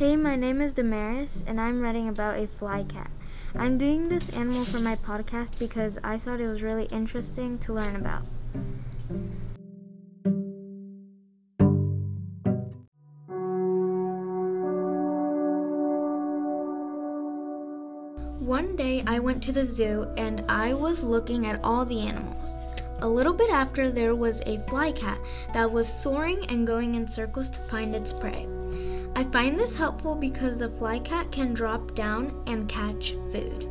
Hey, my name is Damaris, and I'm writing about a flycat. I'm doing this animal for my podcast because I thought it was really interesting to learn about. One day I went to the zoo and I was looking at all the animals. A little bit after, there was a flycat that was soaring and going in circles to find its prey. I find this helpful because the flycat can drop down and catch food.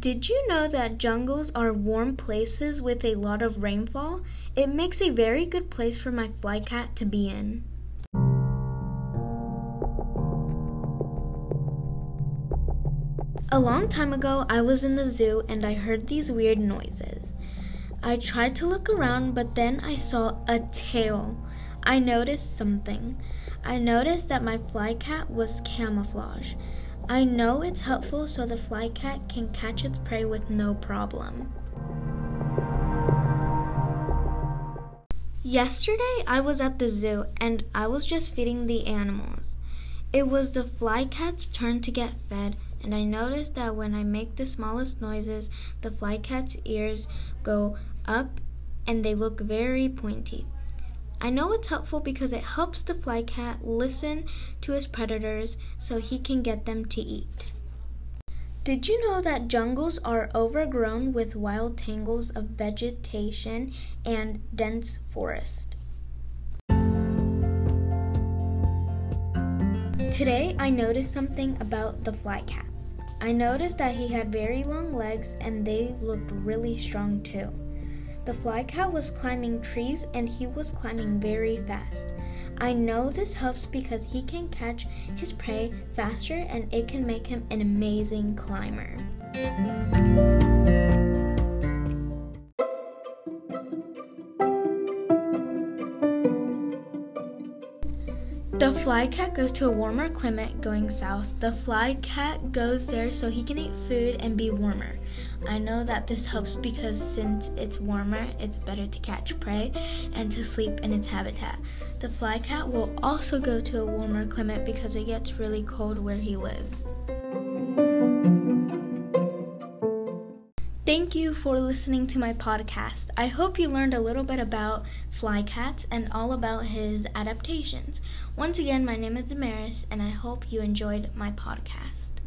Did you know that jungles are warm places with a lot of rainfall? It makes a very good place for my flycat to be in. A long time ago, I was in the zoo and I heard these weird noises. I tried to look around, but then I saw a tail. I noticed something. I noticed that my fly cat was camouflage. I know it's helpful so the fly cat can catch its prey with no problem. Yesterday, I was at the zoo and I was just feeding the animals. It was the fly cat's turn to get fed and I noticed that when I make the smallest noises, the flycat's ears go up and they look very pointy. I know it's helpful because it helps the flycat listen to his predators so he can get them to eat. Did you know that jungles are overgrown with wild tangles of vegetation and dense forest? Today I noticed something about the flycat. I noticed that he had very long legs and they looked really strong too. The flycat was climbing trees and he was climbing very fast. I know this helps because he can catch his prey faster and it can make him an amazing climber. The fly cat goes to a warmer climate going south. The fly cat goes there so he can eat food and be warmer. I know that this helps because since it's warmer, it's better to catch prey and to sleep in its habitat. The fly cat will also go to a warmer climate because it gets really cold where he lives. Thank you for listening to my podcast. I hope you learned a little bit about flycats and all about his adaptations. Once again, my name is Damaris, and I hope you enjoyed my podcast.